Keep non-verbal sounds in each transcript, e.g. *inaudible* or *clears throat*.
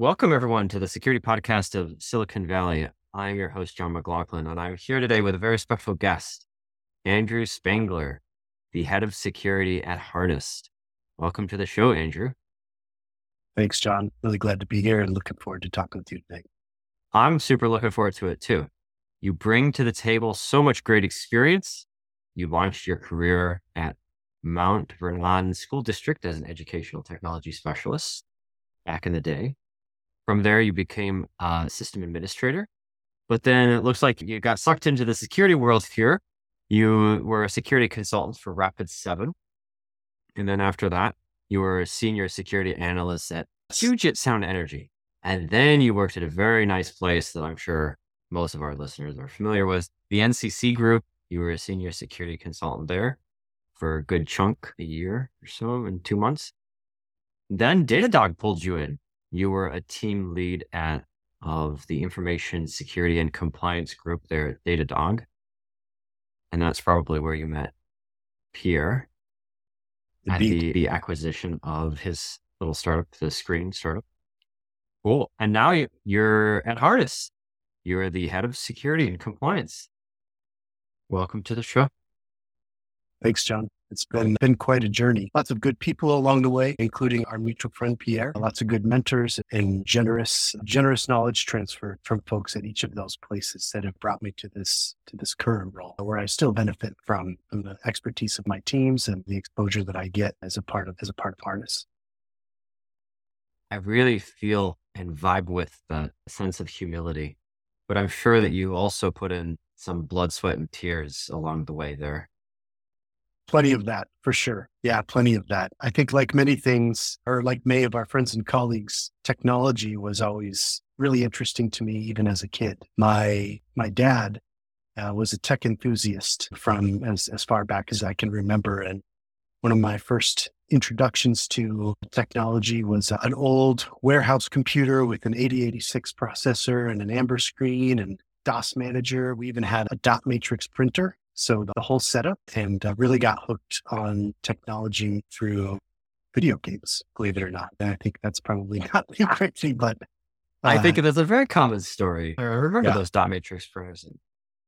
Welcome, everyone, to the security podcast of Silicon Valley. I'm your host, John McLaughlin, and I'm here today with a very special guest, Andrew Spangler, the head of security at Harness. Welcome to the show, Andrew. Thanks, John. Really glad to be here and looking forward to talking with you today. I'm super looking forward to it too. You bring to the table so much great experience. You launched your career at Mount Vernon School District as an educational technology specialist back in the day. From there, you became a system administrator. But then it looks like you got sucked into the security world here. You were a security consultant for Rapid7. And then after that, you were a senior security analyst at Puget Sound Energy. And then you worked at a very nice place that I'm sure most of our listeners are familiar with, the NCC Group. You were a senior security consultant there for a good chunk, a year or so, in two months. Then Datadog pulled you in you were a team lead at of the information security and compliance group there at Datadog. And that's probably where you met Pierre at the, the acquisition of his little startup, the screen startup. Cool. And now you, you're at Harness. You're the head of security and compliance. Welcome to the show. Thanks, John. It's been been quite a journey. Lots of good people along the way, including our mutual friend Pierre. Lots of good mentors and generous generous knowledge transfer from folks at each of those places that have brought me to this to this current role, where I still benefit from, from the expertise of my teams and the exposure that I get as a part of as a part of Harness. I really feel and vibe with the sense of humility, but I'm sure that you also put in some blood, sweat, and tears along the way there plenty of that for sure. Yeah, plenty of that. I think, like many things, or like many of our friends and colleagues, technology was always really interesting to me, even as a kid. My my dad uh, was a tech enthusiast from as as far back as I can remember, and one of my first introductions to technology was an old warehouse computer with an 8086 processor and an amber screen and DOS manager. We even had a dot matrix printer so the whole setup and uh, really got hooked on technology through video games, believe it or not. And I think that's probably *laughs* not too thing, but uh, I think it is a very common story. I remember yeah. those dot matrix printers and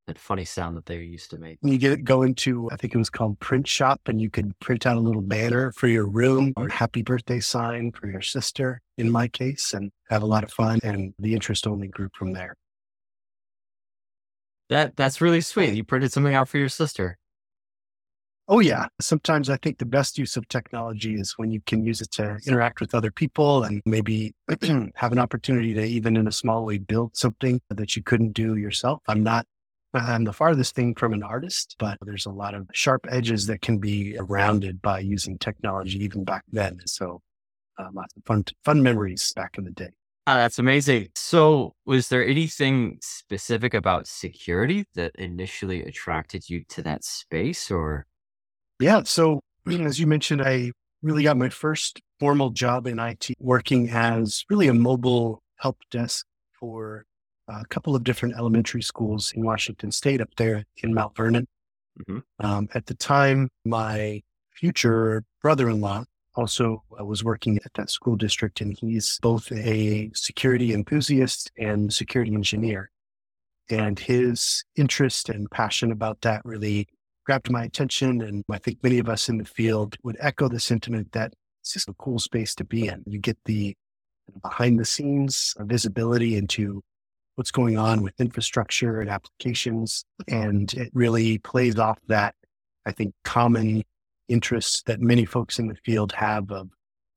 that funny sound that they used to make. You get go into, I think it was called Print Shop, and you could print out a little banner for your room or happy birthday sign for your sister, in my case, and have a lot of fun. And the interest only grew from there. That that's really sweet. You printed something out for your sister. Oh yeah. Sometimes I think the best use of technology is when you can use it to interact with other people and maybe *clears throat* have an opportunity to even in a small way build something that you couldn't do yourself. I'm not I'm the farthest thing from an artist, but there's a lot of sharp edges that can be rounded by using technology even back then. So uh, lots of fun fun memories back in the day. Oh, that's amazing. So, was there anything specific about security that initially attracted you to that space or? Yeah. So, as you mentioned, I really got my first formal job in IT working as really a mobile help desk for a couple of different elementary schools in Washington state up there in Mount Vernon. Mm-hmm. Um, at the time, my future brother in law also was working at that school district, and he's both a security enthusiast and security engineer. And his interest and passion about that really grabbed my attention. And I think many of us in the field would echo the sentiment that it's just a cool space to be in. You get the behind the scenes visibility into what's going on with infrastructure and applications. And it really plays off that, I think, common interests that many folks in the field have of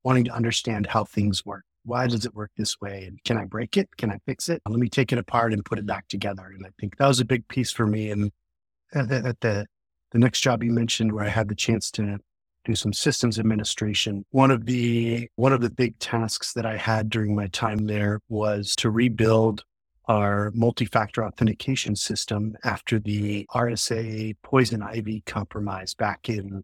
wanting to understand how things work. Why does it work this way? And can I break it? Can I fix it? Let me take it apart and put it back together. And I think that was a big piece for me. And at the, at the, the next job you mentioned where I had the chance to do some systems administration. One of the one of the big tasks that I had during my time there was to rebuild our multi-factor authentication system after the RSA poison ivy compromise back in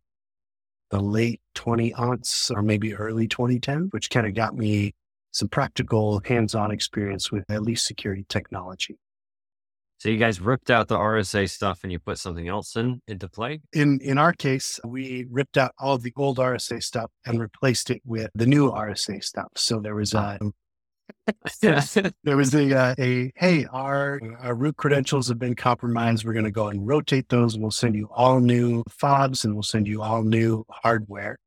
the late 20 aughts or maybe early 2010, which kind of got me some practical hands-on experience with at least security technology. So you guys ripped out the RSA stuff and you put something else in into play? In in our case, we ripped out all of the old RSA stuff and replaced it with the new RSA stuff. So there was a *laughs* there was a, uh, a hey, our, our root credentials have been compromised. We're going to go and rotate those, we'll send you all new fobs, and we'll send you all new hardware.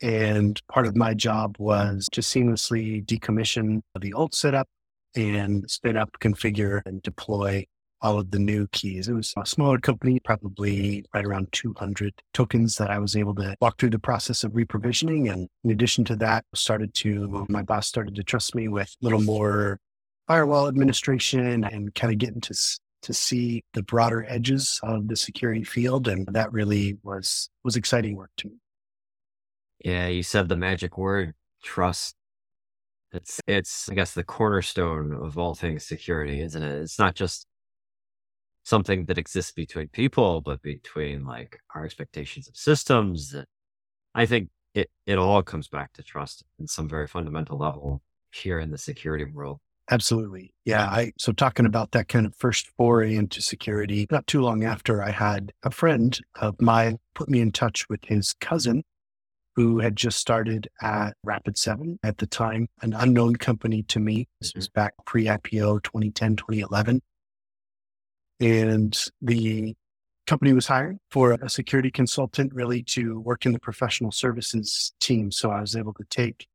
And part of my job was to seamlessly decommission the old setup and spin up, configure, and deploy all of the new keys. It was a smaller company, probably right around 200 tokens that I was able to walk through the process of reprovisioning. And in addition to that, started to, my boss started to trust me with a little more firewall administration and kind of getting to, to see the broader edges of the security field. And that really was, was exciting work to me. Yeah, you said the magic word, trust. It's it's I guess the cornerstone of all things security, isn't it? It's not just something that exists between people, but between like our expectations of systems. That I think it it all comes back to trust in some very fundamental level here in the security world. Absolutely. Yeah. I, so talking about that kind of first foray into security, not too long after I had a friend of mine put me in touch with his cousin who had just started at Rapid7 at the time, an unknown company to me. This mm-hmm. was back pre IPO 2010, 2011. And the company was hiring for a security consultant really to work in the professional services team. So I was able to take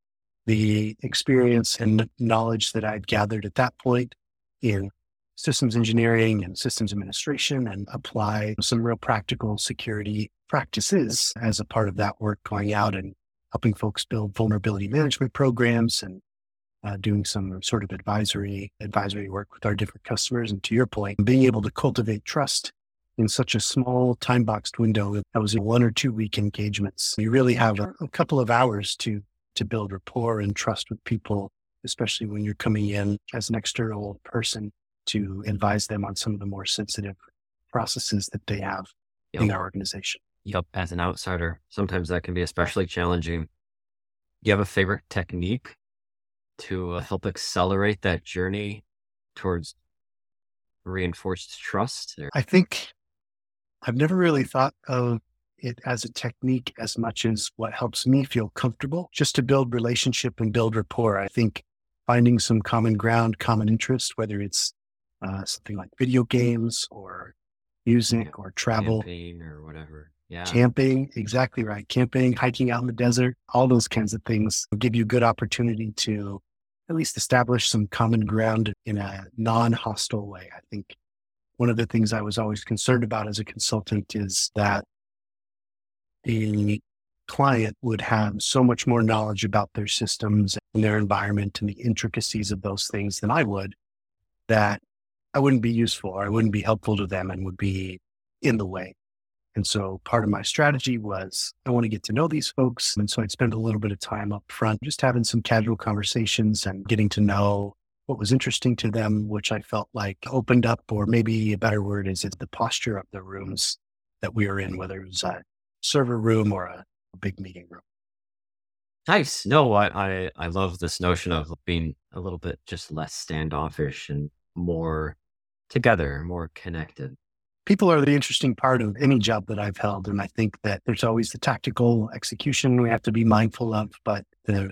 the experience and knowledge that I'd gathered at that point in systems engineering and systems administration and apply some real practical security practices as a part of that work going out and helping folks build vulnerability management programs and uh, doing some sort of advisory advisory work with our different customers. And to your point, being able to cultivate trust in such a small time boxed window that was one or two week engagements. You really have a, a couple of hours to to build rapport and trust with people, especially when you're coming in as an external person to advise them on some of the more sensitive processes that they have yep. in our organization. Yep. As an outsider, sometimes that can be especially challenging. Do you have a favorite technique to uh, help accelerate that journey towards reinforced trust? Or? I think I've never really thought of it as a technique as much as what helps me feel comfortable just to build relationship and build rapport. I think finding some common ground, common interest, whether it's uh, something like video games or music or travel or whatever. Yeah. Camping, exactly right. Camping, hiking out in the desert, all those kinds of things give you good opportunity to at least establish some common ground in a non hostile way. I think one of the things I was always concerned about as a consultant is that the client would have so much more knowledge about their systems and their environment and the intricacies of those things than I would, that I wouldn't be useful or I wouldn't be helpful to them and would be in the way. And so part of my strategy was I want to get to know these folks. And so I'd spend a little bit of time up front, just having some casual conversations and getting to know what was interesting to them, which I felt like opened up, or maybe a better word is the posture of the rooms that we were in, whether it was a server room or a, a big meeting room. Nice. No, I, I, I love this notion of being a little bit just less standoffish and more together, more connected. People are the interesting part of any job that I've held. And I think that there's always the tactical execution we have to be mindful of, but the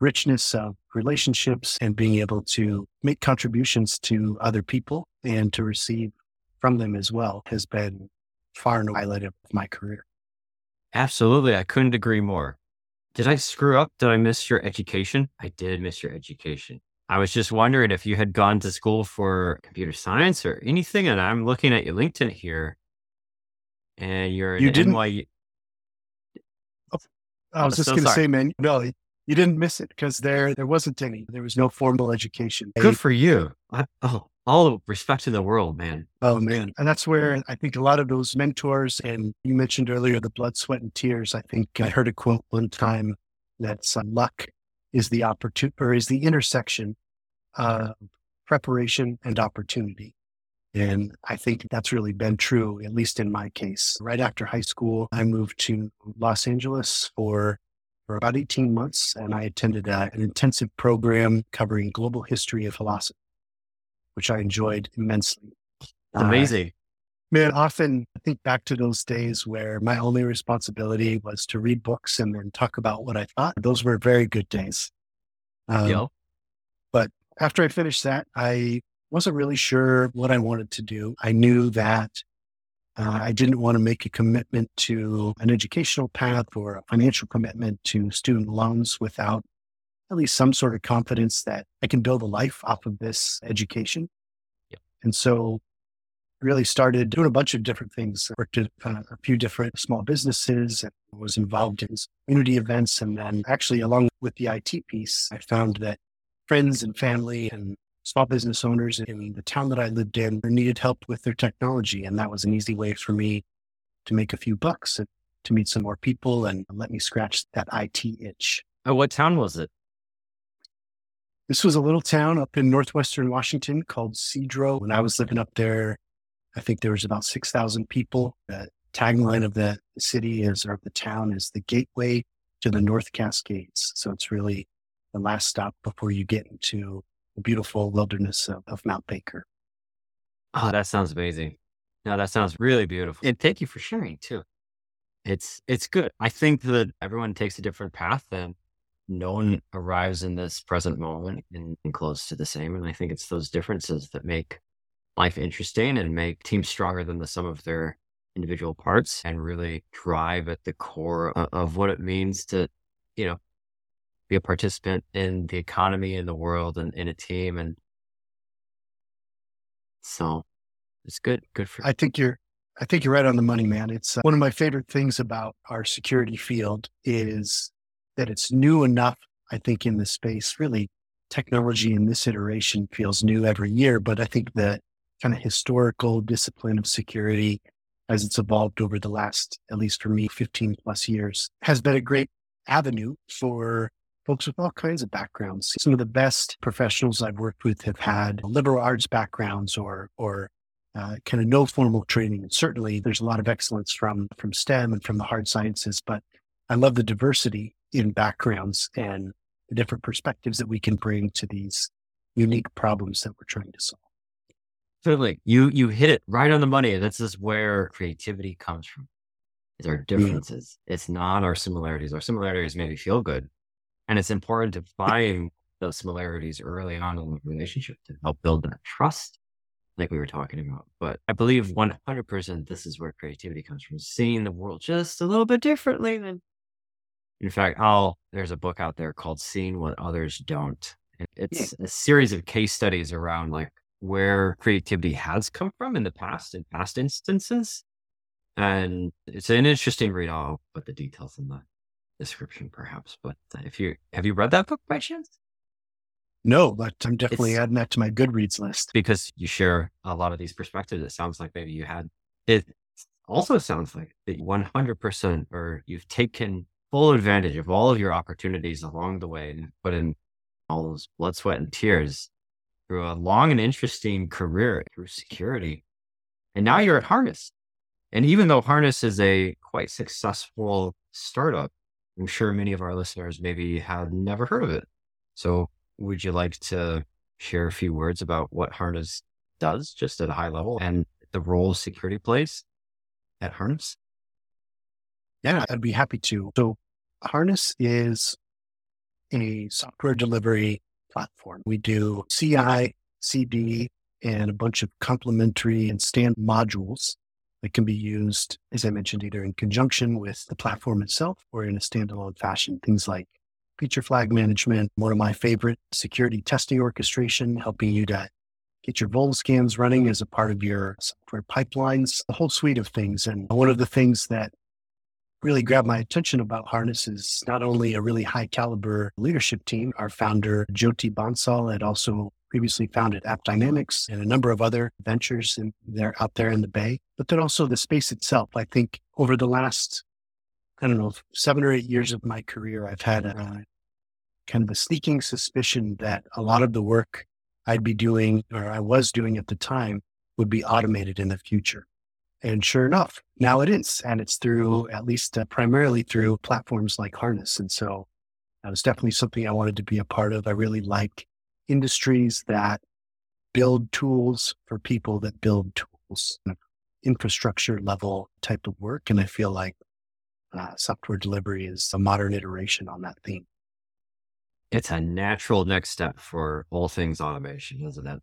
richness of relationships and being able to make contributions to other people and to receive from them as well has been far and highlight of my career. Absolutely. I couldn't agree more. Did I screw up? Did I miss your education? I did miss your education. I was just wondering if you had gone to school for computer science or anything. And I'm looking at your LinkedIn here, and you're you didn't. NYU. Oh, I was just so going to say, man, no, you didn't miss it because there there wasn't any. There was no formal education. Good for you. I, oh, all respect in the world, man. Oh man, and that's where I think a lot of those mentors and you mentioned earlier the blood, sweat, and tears. I think I heard a quote one time that's uh, luck is the opportunity or is the intersection of preparation and opportunity. And I think that's really been true, at least in my case. Right after high school, I moved to Los Angeles for, for about 18 months and I attended a, an intensive program covering global history of philosophy, which I enjoyed immensely. Amazing. Uh, Man, often I think back to those days where my only responsibility was to read books and then talk about what I thought. Those were very good days. Um, yep. But after I finished that, I wasn't really sure what I wanted to do. I knew that uh, I didn't want to make a commitment to an educational path or a financial commitment to student loans without at least some sort of confidence that I can build a life off of this education. Yep. And so really started doing a bunch of different things. Worked at uh, a few different small businesses and was involved in community events. And then actually along with the IT piece, I found that friends and family and small business owners in the town that I lived in needed help with their technology. And that was an easy way for me to make a few bucks and to meet some more people and let me scratch that IT itch. Oh, what town was it? This was a little town up in northwestern Washington called Sedro. When I was living up there, I think there was about 6,000 people. The tagline of the city is, or of the town is the gateway to the North Cascades. So it's really the last stop before you get into the beautiful wilderness of, of Mount Baker. Oh, that sounds amazing. No, that sounds really beautiful. And thank you for sharing too. It's it's good. I think that everyone takes a different path and no one arrives in this present moment and, and close to the same. And I think it's those differences that make life interesting and make teams stronger than the sum of their individual parts and really drive at the core of, of what it means to, you know, be a participant in the economy in the world and in a team. And so it's good. Good for. I think you're, I think you're right on the money, man. It's uh, one of my favorite things about our security field is that it's new enough. I think in the space, really, technology in this iteration feels new every year. But I think that kind of historical discipline of security as it's evolved over the last, at least for me, 15 plus years, has been a great avenue for folks with all kinds of backgrounds. Some of the best professionals I've worked with have had liberal arts backgrounds or, or uh, kind of no formal training. And certainly there's a lot of excellence from, from STEM and from the hard sciences, but I love the diversity in backgrounds and the different perspectives that we can bring to these unique problems that we're trying to solve. Totally. You you hit it right on the money. This is where creativity comes from. Is our differences. Mm. It's not our similarities. Our similarities maybe feel good. And it's important to find those similarities early on in the relationship to help build that trust, like we were talking about. But I believe 100% this is where creativity comes from, seeing the world just a little bit differently than. In fact, I'll, there's a book out there called Seeing What Others Don't. It's yeah. a series of case studies around like where creativity has come from in the past, in past instances. And it's an interesting read. I'll put the details in the description, perhaps. But uh, if you have you read that book by chance? No, but I'm definitely it's, adding that to my Goodreads list because you share a lot of these perspectives. It sounds like maybe you had it. Also, sounds like that 100% or you've taken full advantage of all of your opportunities along the way and put in all those blood, sweat, and tears through a long and interesting career through security. And now you're at Harness. And even though Harness is a quite successful startup, I'm sure many of our listeners maybe have never heard of it. So would you like to share a few words about what Harness does just at a high level and the role security plays at Harness? Yeah, I'd be happy to. So Harness is a software delivery platform. We do CI, CD, and a bunch of complementary and stand modules that can be used, as I mentioned, either in conjunction with the platform itself or in a standalone fashion. Things like feature flag management, one of my favorite security testing orchestration, helping you to get your vuln scans running as a part of your software pipelines, a whole suite of things. And one of the things that really grabbed my attention about Harness is not only a really high caliber leadership team. Our founder, Jyoti Bansal, had also previously founded AppDynamics and a number of other ventures in there out there in the Bay, but then also the space itself. I think over the last, I don't know, seven or eight years of my career, I've had a kind of a sneaking suspicion that a lot of the work I'd be doing or I was doing at the time would be automated in the future. And sure enough, now it is. And it's through, at least uh, primarily through platforms like Harness. And so that was definitely something I wanted to be a part of. I really like industries that build tools for people that build tools, infrastructure level type of work. And I feel like uh, software delivery is a modern iteration on that theme. it's a natural next step for all things automation, isn't it?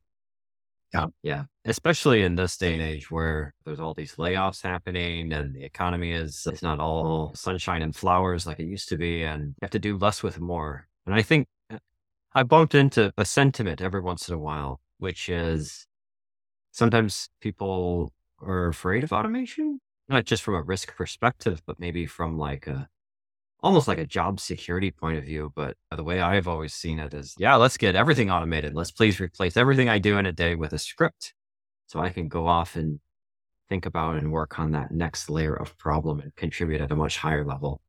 Yeah. Yeah. Especially in this day and age where there's all these layoffs happening and the economy is it's not all sunshine and flowers like it used to be. And you have to do less with more. And I think uh, I bumped into a sentiment every once in a while, which is sometimes people are afraid of automation, not just from a risk perspective, but maybe from like a almost like a job security point of view. But the way I've always seen it is, yeah, let's get everything automated. Let's please replace everything I do in a day with a script so I can go off and think about and work on that next layer of problem and contribute at a much higher level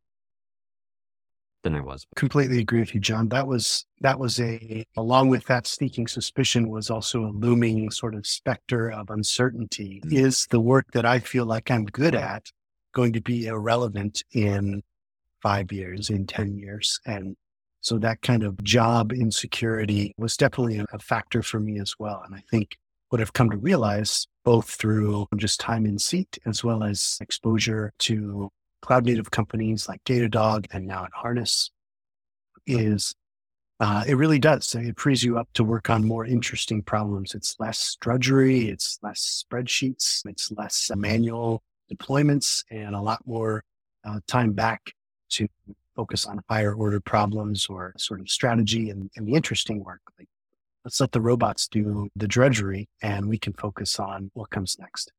than I was. Completely agree with you, John. That was that was a along with that sneaking suspicion was also a looming sort of specter of uncertainty. Mm-hmm. Is the work that I feel like I'm good at going to be irrelevant in five years, in 10 years? And so that kind of job insecurity was definitely a factor for me as well. And I think what I've come to realize both through just time in seat as well as exposure to cloud native companies like Datadog and now at Harness is uh, it really does. It frees you up to work on more interesting problems. It's less drudgery, it's less spreadsheets, it's less manual deployments, and a lot more uh, time back to focus on higher order problems or sort of strategy and, and the interesting work. Like, let's let the robots do the drudgery, and we can focus on what comes next.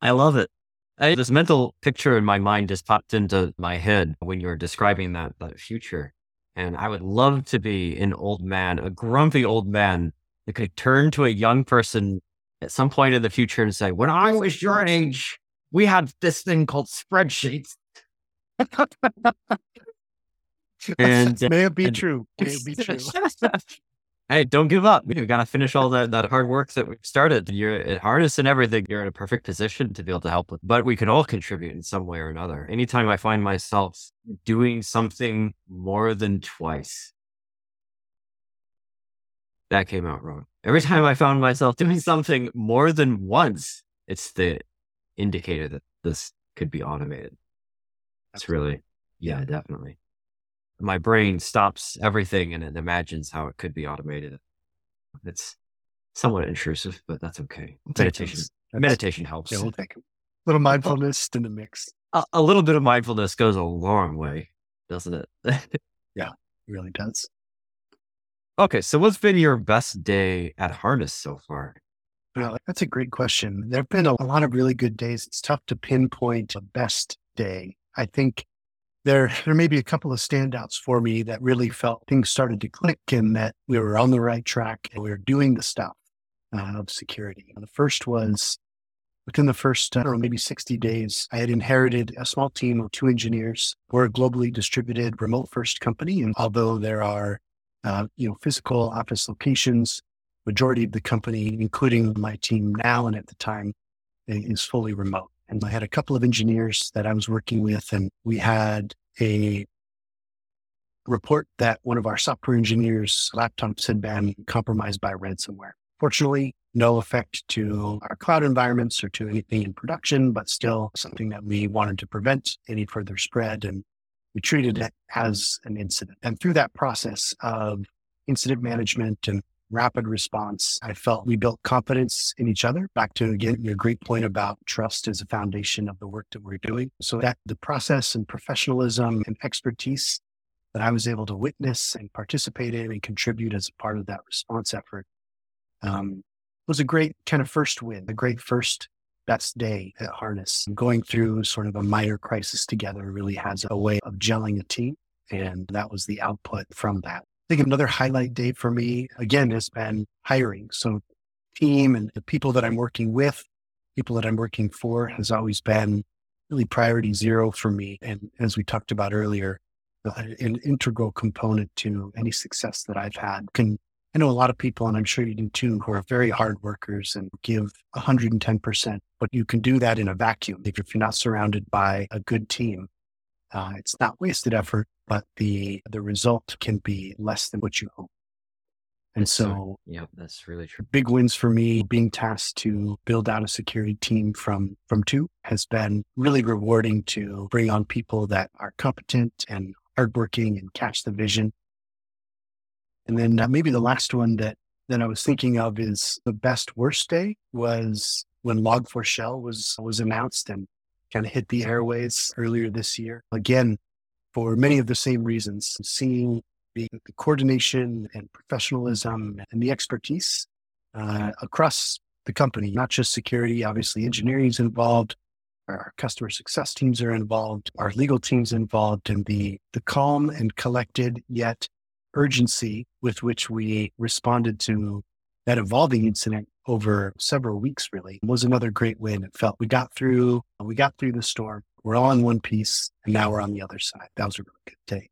I love it. I, this mental picture in my mind just popped into my head when you were describing that, that future. And I would love to be an old man, a grumpy old man that could turn to a young person at some point in the future and say, When I was your age, we had this thing called spreadsheets. And may it be and, true. May it be true. *laughs* hey, don't give up. We've got to finish all that, that hard work that we've started. You're at Harness and everything. You're in a perfect position to be able to help with, but we can all contribute in some way or another. Anytime I find myself doing something more than twice, that came out wrong. Every time I found myself doing something more than once, it's the indicator that this could be automated. It's really, yeah, definitely my brain stops everything and it imagines how it could be automated. It's somewhat intrusive, but that's okay. Meditation, meditation helps. Yeah, we'll take a little mindfulness in the mix. A, a, little bit of mindfulness goes a long way, doesn't it? *laughs* yeah, it really does. Okay, so what's been your best day at Harness so far? Well, that's a great question. There have been a, a lot of really good days. It's tough to pinpoint a best day. I think there there may be a couple of standouts for me that really felt things started to click and that we were on the right track and we were doing the stuff uh, of security. The first was within the first, I don't know, maybe 60 days, I had inherited a small team of two engineers. We're a globally distributed remote first company. And although there are, uh, you know, physical office locations, majority of the company, including my team now and at the time, is fully remote. And I had a couple of engineers that I was working with, and we had a report that one of our software engineers' laptops had been compromised by ransomware. Fortunately, no effect to our cloud environments or to anything in production, but still something that we wanted to prevent any further spread. And we treated it as an incident. And through that process of incident management and rapid response. I felt we built confidence in each other. Back to again, your great point about trust as a foundation of the work that we're doing. So that the process and professionalism and expertise that I was able to witness and participate in and contribute as a part of that response effort um, was a great kind of first win, a great first best day at Harness. Going through sort of a minor crisis together really has a way of gelling a team. And that was the output from that. I think another highlight day for me, again, has been hiring. So, team and the people that I'm working with, people that I'm working for, has always been really priority zero for me. And as we talked about earlier, uh, an integral component to any success that I've had. Can I know a lot of people, and I'm sure you do too, who are very hard workers and give 110%, but you can do that in a vacuum if you're not surrounded by a good team. Uh, it's not wasted effort, but the the result can be less than what you hope. And so, yeah, that's really true. Big wins for me. Being tasked to build out a security team from from two has been really rewarding to bring on people that are competent and hardworking and catch the vision. And then uh, maybe the last one that that I was thinking of is the best worst day was when Log4Shell was was announced and kind of hit the airways earlier this year. Again, for many of the same reasons, seeing the, the coordination and professionalism and the expertise uh, across the company, not just security, obviously engineering is involved, our customer success teams are involved, our legal teams involved, and the the calm and collected yet urgency with which we responded to that evolving incident over several weeks really was another great win. It felt we got through, we got through the storm. We're all in one piece and now we're on the other side. That was a really good day.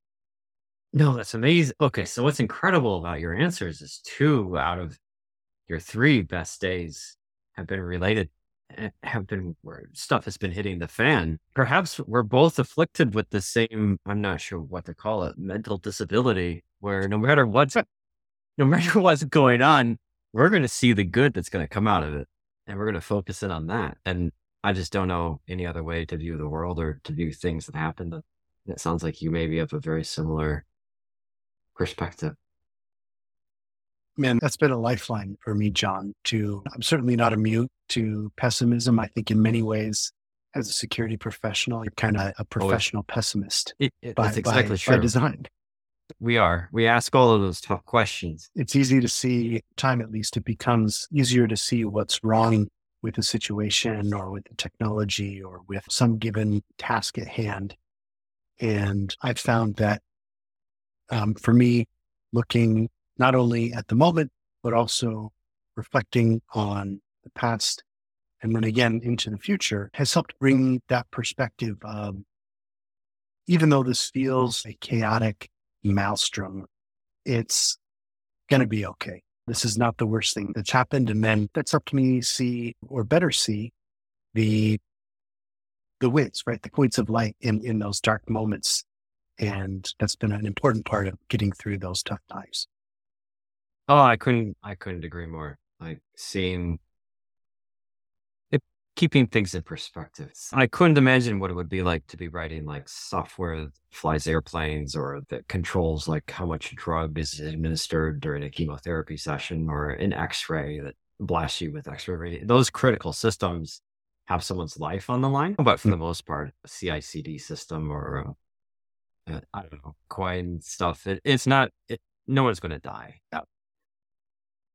No, that's amazing. Okay. So what's incredible about your answers is two out of your three best days have been related eh, have been where stuff has been hitting the fan. Perhaps we're both afflicted with the same, I'm not sure what to call it, mental disability, where no matter what's no matter *laughs* what's going on, we're going to see the good that's going to come out of it. And we're going to focus in on that. And I just don't know any other way to view the world or to view things that happen. It sounds like you maybe have a very similar perspective. Man, that's been a lifeline for me, John. To I'm certainly not immune to pessimism. I think in many ways, as a security professional, you're kind of a professional oh, pessimist. It, it, by, that's exactly by, true. By design. We are. We ask all of those tough questions. It's easy to see, time at least, it becomes easier to see what's wrong with the situation or with the technology or with some given task at hand. And I've found that um, for me, looking not only at the moment, but also reflecting on the past and then again into the future has helped bring that perspective of even though this feels a chaotic maelstrom, it's going to be okay. This is not the worst thing that's happened. And then that's helped me see, or better see, the the wins, right? The points of light in, in those dark moments. And that's been an important part of getting through those tough times. Oh, I couldn't I couldn't agree more. Like seeing keeping things in perspective. I couldn't imagine what it would be like to be writing like software that flies airplanes or that controls like how much drug is administered during a chemotherapy session or an x-ray that blasts you with x-ray radiation. Those critical systems have someone's life on the line. But for the most part, a CI/CD system or uh, I don't know, coin stuff, it, it's not, it, no one's going to die.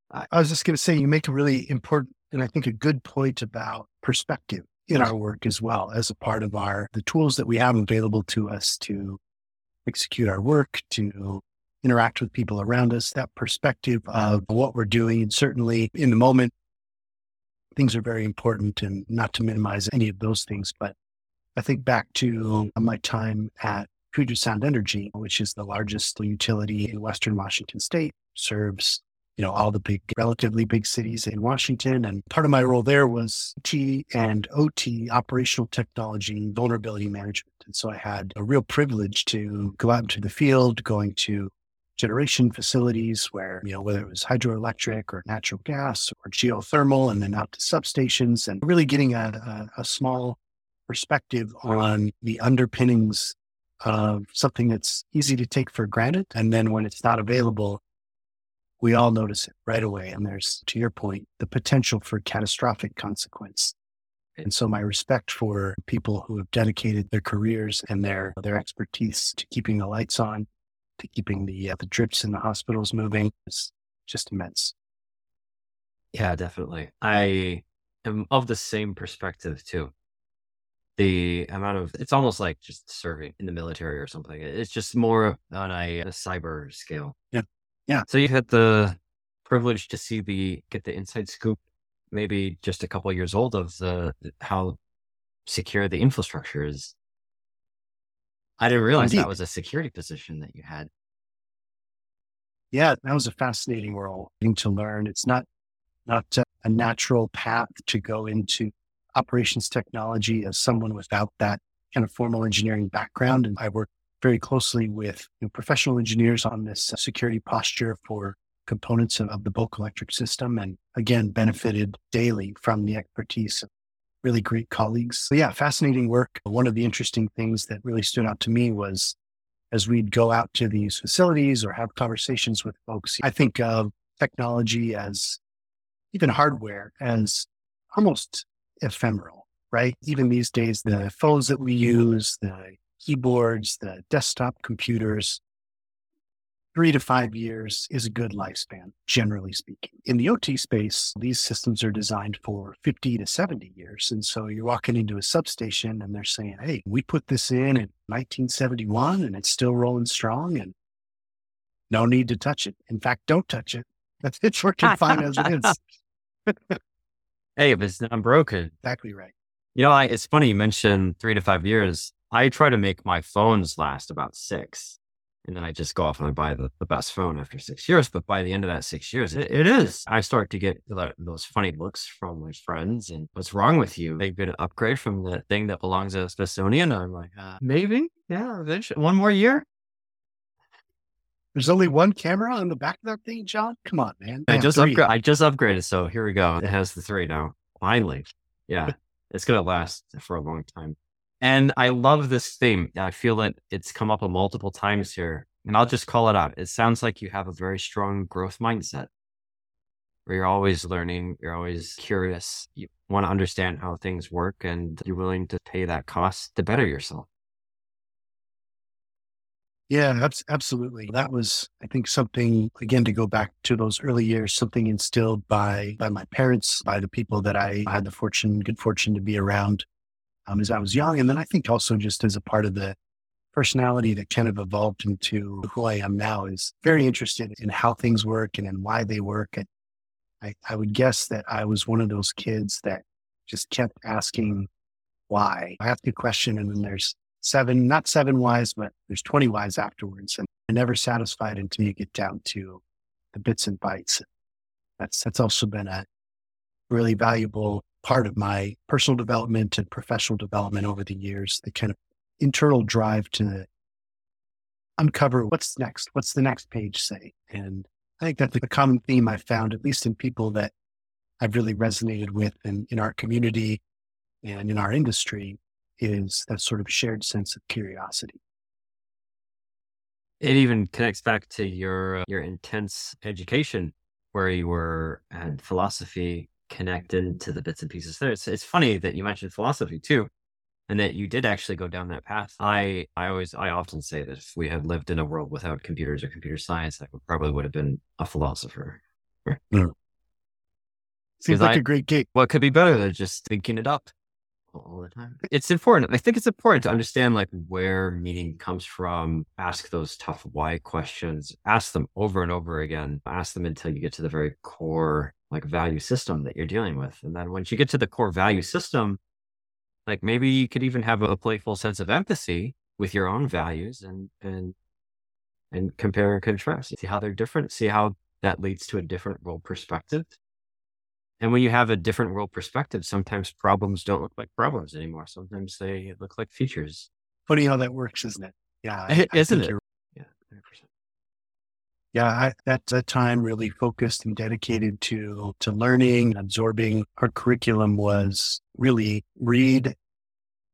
I was just going to say, you make a really important and I think a good point about perspective in mm-hmm. our work as well as a part of our the tools that we have available to us to execute our work, to interact with people around us, that perspective of what we're doing. And certainly in the moment, things are very important and not to minimize any of those things. But I think back to my time at Puget Sound Energy, which is the largest utility in Western Washington state, serves you know, all the big, relatively big cities in Washington. And part of my role there was T and OT, operational technology vulnerability management. And so I had a real privilege to go out into the field, going to generation facilities where, you know, whether it was hydroelectric or natural gas or geothermal, and then out to substations and really getting a, a, a small perspective on the underpinnings of something that's easy to take for granted. And then when it's not available, we all notice it right away. And there's, to your point, the potential for catastrophic consequence. And so my respect for people who have dedicated their careers and their, their expertise to keeping the lights on, to keeping the, uh, the drips in the hospitals moving is just immense. Yeah, definitely. I am of the same perspective too. The amount of, it's almost like just serving in the military or something. It's just more on a, a cyber scale. Yeah. So you had the privilege to see the get the inside scoop, maybe just a couple of years old of the how secure the infrastructure is. I didn't realize Indeed. that was a security position that you had. Yeah, that was a fascinating role thing to learn. It's not not a natural path to go into operations technology as someone without that kind of formal engineering background. And I worked very closely with you know, professional engineers on this uh, security posture for components of, of, the bulk electric system and again benefited daily from the expertise of really great colleagues. So yeah, fascinating work. One of the interesting things that really stood out to me was as we'd go out to these facilities or have conversations with folks, I think of technology as even hardware as almost ephemeral, right? Even these days, the phones that we use, the keyboards, the desktop computers, three to five years is a good lifespan, generally speaking. In the OT space, these systems are designed for 50 to 70 years. And so you're walking into a substation and they're saying, hey, we put this in in 1971 and it's still rolling strong and no need to touch it. In fact, don't touch it. *laughs* It's working fine as it is. *laughs* hey, if it's not broken. Exactly right. You know, I, it's funny you mentioned three to five years. I try to make my phones last about six and then I just go off and I buy the, the best phone after six years. But by the end of that six years, it, it is. I start to get those funny looks from my friends and what's wrong with you? They've been an upgrade from the thing that belongs to Smithsonian. I'm like, uh, maybe, yeah, eventually. one more year. There's only one camera on the back of that thing, John. Come on, man. I just upgrade. I just upgraded, so here we go. It has the three now. Finally, yeah, it's gonna last for a long time. And I love this theme. I feel that it's come up a multiple times here. And I'll just call it out. It sounds like you have a very strong growth mindset where you're always learning, you're always curious, you want to understand how things work, and you're willing to pay that cost to better yourself. Yeah, absolutely. That was, I think, something again to go back to those early years, something instilled by by my parents, by the people that I had the fortune, good fortune to be around um, as I was young. And then I think also just as a part of the personality that kind of evolved into who I am now is very interested in how things work and in why they work. And I, I would guess that I was one of those kids that just kept asking why. I ask a question and then there's seven, not seven whys, but there's 20 whys afterwards. And I'm never satisfied until you get down to the bits and bytes. That's, that's also been a really valuable part of my personal development and professional development over the years, the kind of internal drive to uncover what's next, what's the next page say. And I think that's a common theme I've found, at least in people that I've really resonated with in, in our community and in our industry, is that sort of shared sense of curiosity. It even connects back to your uh, your intense education, where you were at philosophy connected to the bits and pieces there. It's, it's funny that you mentioned philosophy too, and that you did actually go down that path. I, I always, I often say that if we had lived in a world without computers or computer science, I would probably would have been a philosopher. Mm. Seems like I, a great gig. What could be better than just thinking it up all the time? It's important. I think it's important to understand like where meaning comes from. Ask those tough why questions. Ask them over and over again. Ask them until you get to the very core like value system that you're dealing with. And then once you get to the core value system, like maybe you could even have a playful sense of empathy with your own values and and and compare and contrast, see how they're different, see how that leads to a different world perspective. And when you have a different world perspective, sometimes problems don't look like problems anymore. Sometimes they look like features. Funny how that works, isn't it? Yeah. I, *laughs* isn't it? Yeah, 100% yeah, I, that's a time really focused and dedicated to to learning, absorbing. Our curriculum was really read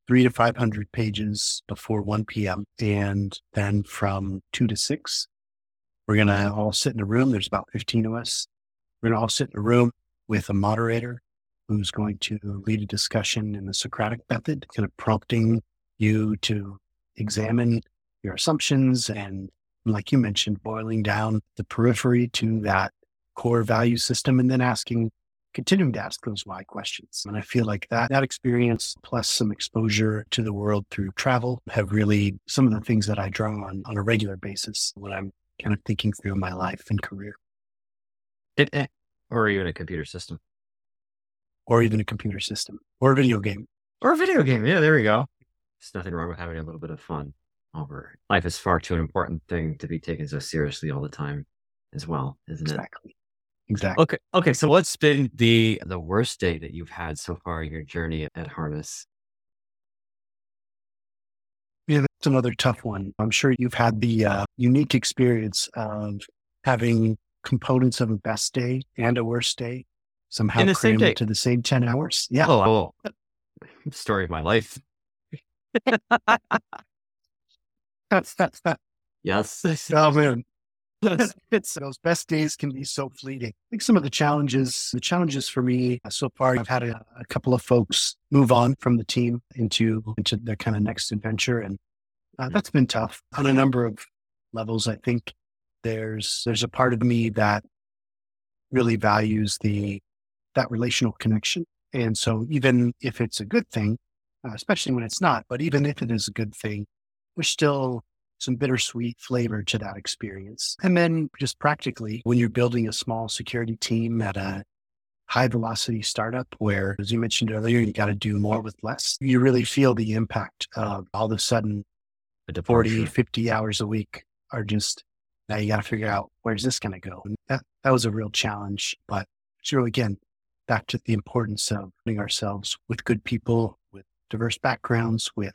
three to five hundred pages before one p.m. and then from two to six, we're gonna all sit in a room. There's about fifteen of us. We're gonna all sit in a room with a moderator who's going to lead a discussion in the Socratic method, kind of prompting you to examine your assumptions and like you mentioned, boiling down the periphery to that core value system and then asking, continuing to ask those why questions. And I feel like that, that experience plus some exposure to the world through travel have really some of the things that I draw on on a regular basis when I'm kind of thinking through my life and career. It, eh, or even a computer system. Or even a computer system or a video game. Or a video game. Yeah, there we go. There's nothing wrong with having a little bit of fun over. Life is far too an important thing to be taken so seriously all the time as well, isn't exactly. it? Exactly. Exactly. Okay. Okay. So what's been the the worst day that you've had so far in your journey at Harness? Yeah, that's another tough one. I'm sure you've had the uh, unique experience of having components of a best day and a worst day somehow in the crammed same into the same 10 hours. Yeah. Oh, oh. *laughs* story of my life. *laughs* yes. *laughs* oh man. *laughs* it's those best days can be so fleeting. I think some of the challenges, the challenges for me so far, I've had a, a couple of folks move on from the team into into their kind of next adventure, and uh, that's been tough on a number of levels. I think there's there's a part of me that really values the that relational connection, and so even if it's a good thing, uh, especially when it's not, but even if it is a good thing, we're still some bittersweet flavor to that experience. And then just practically, when you're building a small security team at a high velocity startup where, as you mentioned earlier, you got to do more with less, you really feel the impact of all of a sudden 40, 50 hours a week are just, now you got to figure out where's this going to go. And that, that was a real challenge, but so again, back to the importance of putting ourselves with good people, with diverse backgrounds, with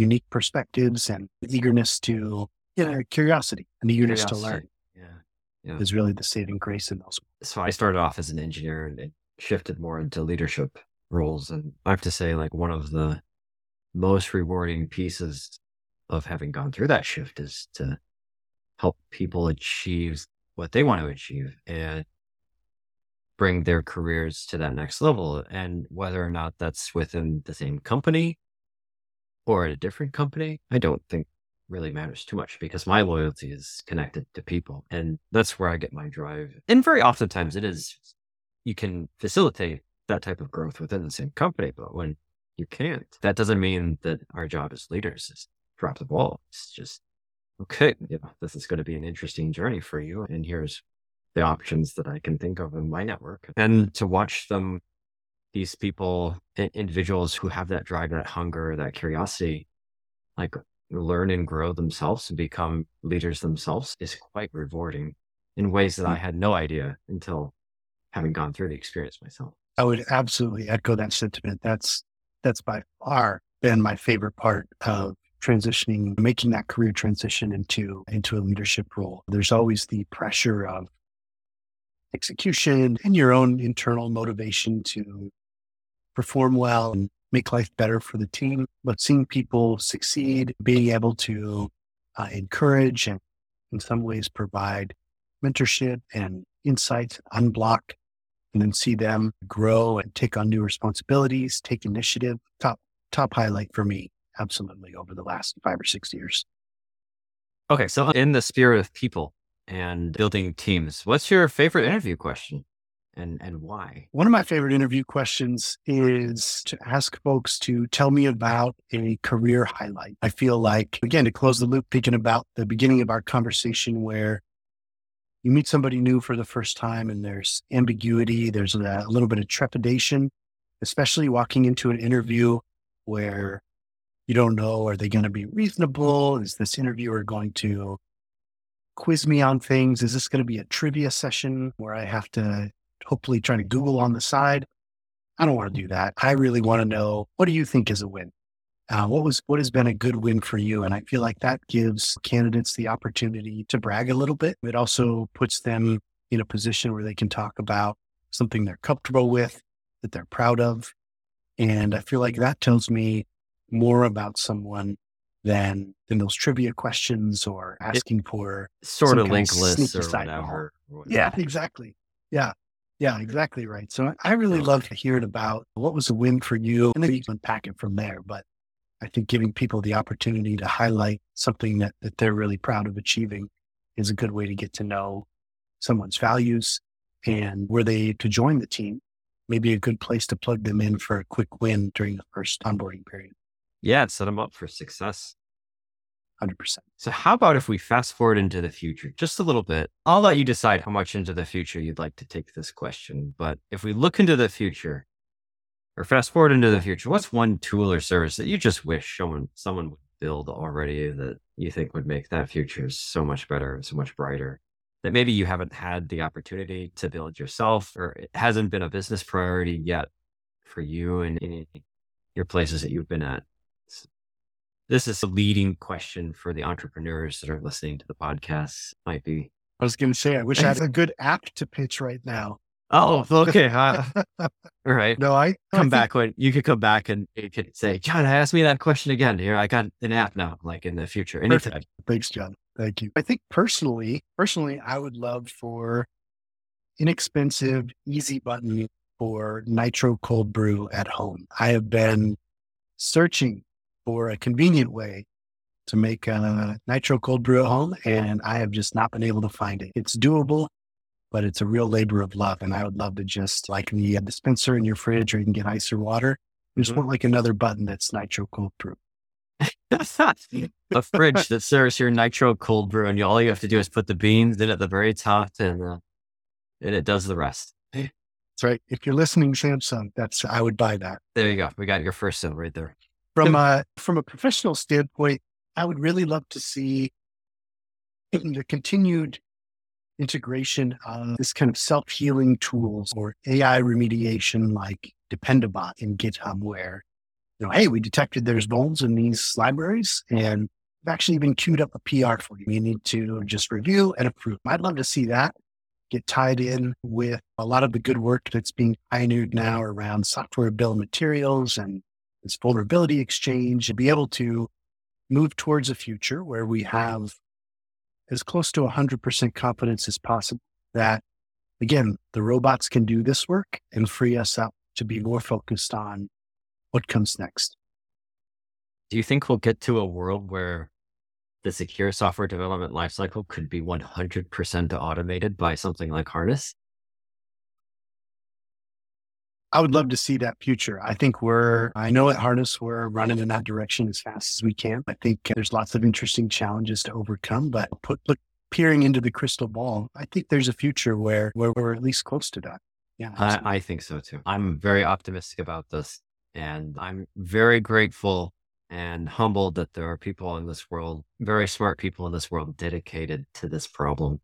unique perspectives and eagerness to, you know, curiosity and eagerness curiosity. to learn. Yeah. yeah. Is really the saving grace in those. So I started off as an engineer and it shifted more into leadership roles. And I have to say, like, one of the most rewarding pieces of having gone through that shift is to help people achieve what they want to achieve and bring their careers to that next level. And whether or not that's within the same company or at a different company, I don't think really matters too much because my loyalty is connected to people. And that's where I get my drive. And very oftentimes it is, you can facilitate that type of growth within the same company. But when you can't, that doesn't mean that our job as leaders is drop the ball. It's just, okay, this is going to be an interesting journey for you. And here's the options that I can think of in my network. And to watch them these people, individuals who have that drive, that hunger, that curiosity, like learn and grow themselves and become leaders themselves is quite rewarding in ways that I mm. had no idea until having gone through the experience myself. I would absolutely echo that sentiment. That's that's by far been my favorite part of transitioning, making that career transition into into a leadership role. There's always the pressure of execution and your own internal motivation to perform well and make life better for the team. But seeing people succeed, being able to uh, encourage and in some ways provide mentorship and insights, unblock, and then see them grow and take on new responsibilities, take initiative. Top, top highlight for me, absolutely, over the last five or six years. Okay. So, in the spirit of people and building teams, what's your favorite interview question? And and why? One of my favorite interview questions is to ask folks to tell me about a career highlight. I feel like again to close the loop thinking about the beginning of our conversation where you meet somebody new for the first time and there's ambiguity, there's a, little bit of trepidation, especially walking into an interview where you don't know are they going to be reasonable? Is this interviewer going to quiz me on things? Is this going to be a trivia session where I have to hopefully trying to Google on the side. I don't want to do that. I really want to know what do you think is a win? Uh, what was what has been a good win for you? And I feel like that gives candidates the opportunity to brag a little bit. It also puts them in a position where they can talk about something they're comfortable with, that they're proud of. And I feel like that tells me more about someone than than those trivia questions or asking for sort of link lists or whatever. Yeah, exactly. Yeah. Yeah, exactly right. So I really love hearing about what was a win for you and then you unpack it from there. But I think giving people the opportunity to highlight something that, that they're really proud of achieving is a good way to get to know someone's values and were they to join the team, maybe a good place to plug them in for a quick win during the first onboarding period. Yeah, set them up for success. 100%. So, how about if we fast forward into the future just a little bit? I'll let you decide how much into the future you'd like to take this question. But if we look into the future or fast forward into the future, what's one tool or service that you just wish someone, someone would build already that you think would make that future so much better, so much brighter? That maybe you haven't had the opportunity to build yourself, or it hasn't been a business priority yet for you and your places that you've been at this is a leading question for the entrepreneurs that are listening to the podcast. Might be. I was going to say, I wish I had a good app to pitch right now. Oh, *laughs* okay. Uh, all right. No, I come I think- back when you could come back and you could say, John, ask me that question again. Here, I got an app now, like in the future. Anytime. Perfect. Thanks, John. Thank you. I think personally, personally, I would love for inexpensive, easy button for nitro cold brew at home. I have been searching for a convenient way to make a nitro cold brew at home, and I have just not been able to find it. It's doable, but it's a real labor of love. And I would love to just like the dispenser in your fridge, or you can get ice or water. I just Mhm. want like another button that's nitro cold brew. *laughs* a fridge that serves your nitro cold brew, and you, all you have to do is put the beans in at the very top, and uh, and it does the rest. That's right. If you're listening, Samsung, that's I would buy that. There you go. We got your first sale right there. From a from a professional standpoint, I would really love to see *clears throat* the continued integration of this kind of self healing tools or AI remediation like Dependabot in GitHub, where you know, hey, we detected there's vulns in these libraries, and we've actually even queued up a PR for you. You need to just review and approve. I'd love to see that get tied in with a lot of the good work that's being pioneered now around software bill of materials and this vulnerability exchange and be able to move towards a future where we have as close to 100% confidence as possible that, again, the robots can do this work and free us up to be more focused on what comes next. Do you think we'll get to a world where the secure software development lifecycle could be 100% automated by something like Harness? I would love to see that future. I think we're, I know at Harness, we're running in that direction as fast as we can. I think there's lots of interesting challenges to overcome, but put, look, peering into the crystal ball, I think there's a future where, where we're at least close to that. Yeah. I, I think so too. I'm very optimistic about this, and I'm very grateful and humbled that there are people in this world, very smart people in this world, dedicated to this problem,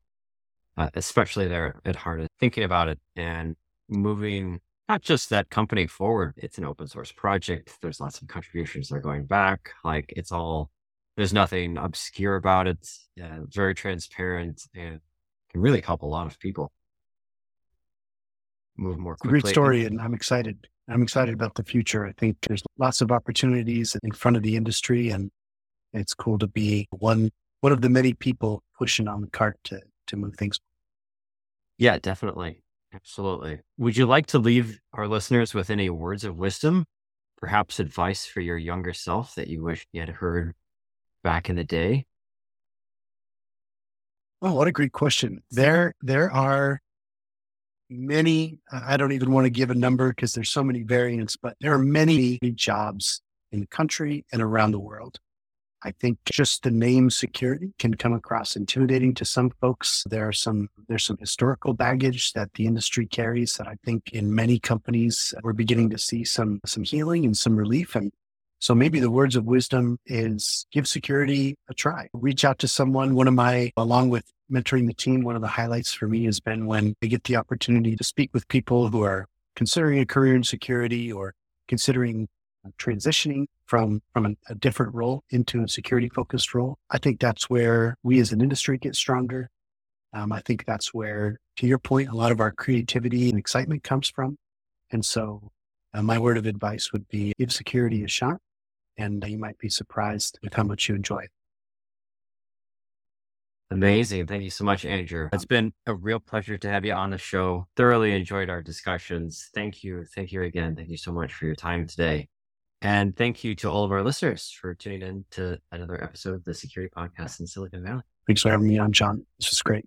uh, especially there at Harness, thinking about it and moving not just that company forward. It's an open source project. There's lots of contributions that are going back. Like it's all, there's nothing obscure about it. Yeah, very transparent and can really help a lot of people move more quickly. great story, and I'm excited. I'm excited about the future. I think there's lots of opportunities in front of the industry, and it's cool to be one one of the many people pushing on the cart to to move things. Yeah, definitely. Absolutely. Would you like to leave our listeners with any words of wisdom, perhaps advice for your younger self that you wish you had heard back in the day? Oh, what a great question! There there are many. I don't even want to give a number because there's so many variants, but there are many jobs in the country and around the world. I think just the name security can come across intimidating to some folks. There are some there's some historical baggage that the industry carries that I think in many companies we're beginning to see some some healing and some relief. And so maybe the words of wisdom is give security a try. Reach out to someone. One of my along with mentoring the team, one of the highlights for me has been when I get the opportunity to speak with people who are considering a career in security or considering transitioning from from a, a different role into a security focused role. I think that's where we as an industry get stronger. Um, I think that's where, to your point, a lot of our creativity and excitement comes from. And so, uh, my word of advice would be give security a shot, and you might be surprised with how much you enjoy it. Amazing. Thank you so much, Andrew. It's been a real pleasure to have you on the show. Thoroughly enjoyed our discussions. Thank you. Thank you again. Thank you so much for your time today. And thank you to all of our listeners for tuning in to another episode of the Security Podcast in Silicon Valley. Thanks for having me on, John. This was great.